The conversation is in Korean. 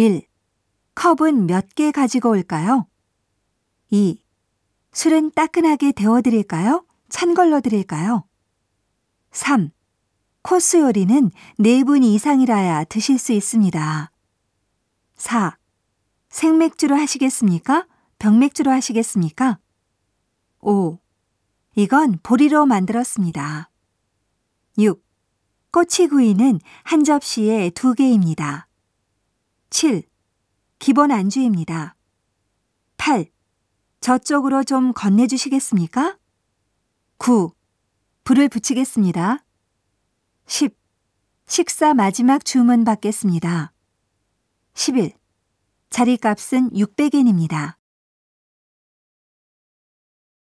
1. 컵은 몇 개 가지고 올까요? 2. 술은 따끈하게 데워드릴까요? 찬 걸로 드릴까요? 3. 코스 요리는 4분 이상이라야 드실 수 있습니다. 4. 생맥주로 하시겠습니까? 병맥주로 하시겠습니까? 5. 이건 보리로 만들었습니다. 6. 꼬치구이는 한 접시에 두 개입니다. 7. 기본 안주입니다. 8. 저쪽으로 좀 건네주시겠습니까? 9. 불을 붙이겠습니다. 10. 식사 마지막 주문 받겠습니다. 11. 자리값은 600엔입니다.